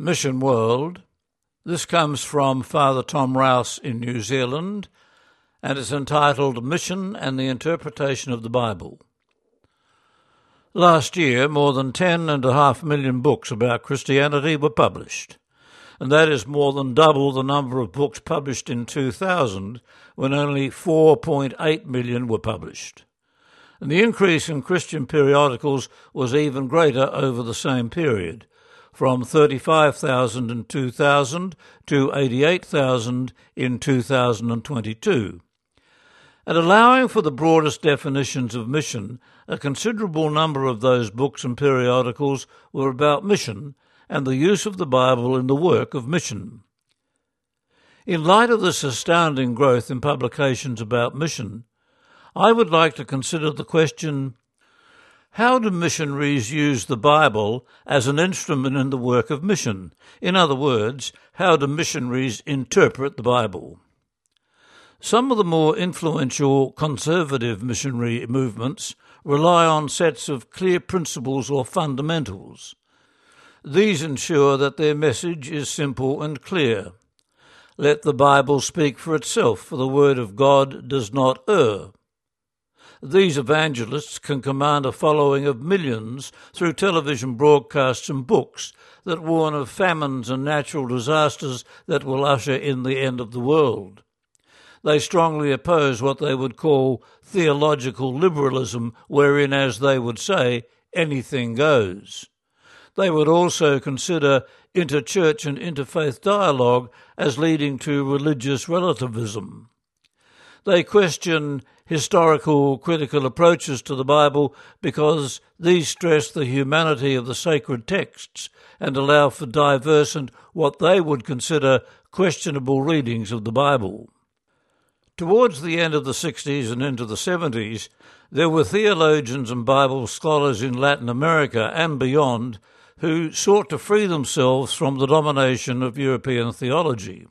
Mission World. This comes from Father Tom Rouse in New Zealand and is entitled Mission and the Interpretation of the Bible. Last year, more than ten and a half million books about Christianity were published, and that is more than double the number of books published in 2000 when only 4.8 million were published. And the increase in Christian periodicals was even greater over the same period, from 35,000 in 2000 to 88,000 in 2022. And allowing for the broadest definitions of mission, a considerable number of those books and periodicals were about mission and the use of the Bible in the work of mission. In light of this astounding growth in publications about mission, I would like to consider the question how do missionaries use the Bible as an instrument in the work of mission? In other words, how do missionaries interpret the Bible? Some of the more influential conservative missionary movements rely on sets of clear principles or fundamentals. These ensure that their message is simple and clear. Let the Bible speak for itself, for the Word of God does not err. These evangelists can command a following of millions through television broadcasts and books that warn of famines and natural disasters that will usher in the end of the world they strongly oppose what they would call theological liberalism, wherein, as they would say, anything goes. They would also consider interchurch and interfaith dialogue as leading to religious relativism. They question historical critical approaches to the Bible because these stress the humanity of the sacred texts and allow for diverse and what they would consider questionable readings of the Bible. Towards the end of the 60s and into the 70s, there were theologians and Bible scholars in Latin America and beyond who sought to free themselves from the domination of European theology.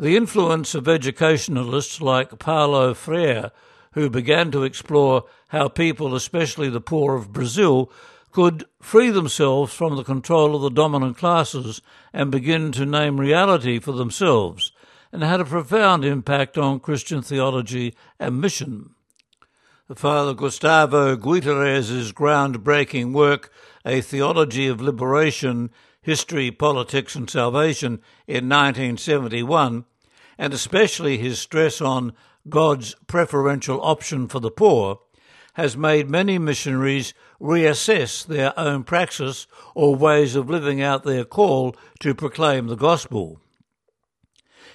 The influence of educationalists like Paulo Freire, who began to explore how people, especially the poor of Brazil, could free themselves from the control of the dominant classes and begin to name reality for themselves and had a profound impact on Christian theology and mission. Father Gustavo Gutierrez's groundbreaking work, A Theology of Liberation, History, Politics and Salvation, in 1971, and especially his stress on God's preferential option for the poor, has made many missionaries reassess their own praxis or ways of living out their call to proclaim the gospel.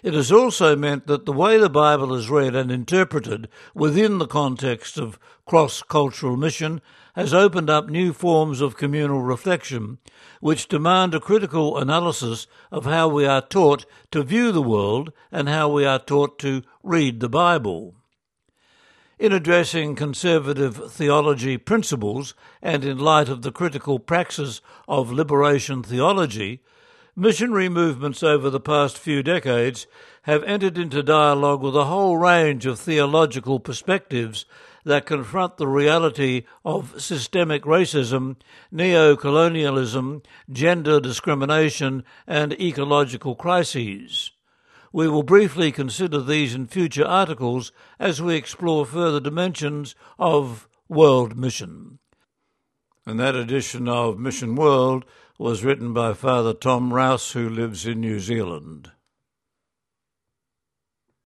It has also meant that the way the Bible is read and interpreted within the context of cross cultural mission has opened up new forms of communal reflection, which demand a critical analysis of how we are taught to view the world and how we are taught to read the Bible. In addressing conservative theology principles and in light of the critical praxis of liberation theology, Missionary movements over the past few decades have entered into dialogue with a whole range of theological perspectives that confront the reality of systemic racism, neo colonialism, gender discrimination, and ecological crises. We will briefly consider these in future articles as we explore further dimensions of world mission. And that edition of Mission World was written by Father Tom Rouse, who lives in New Zealand.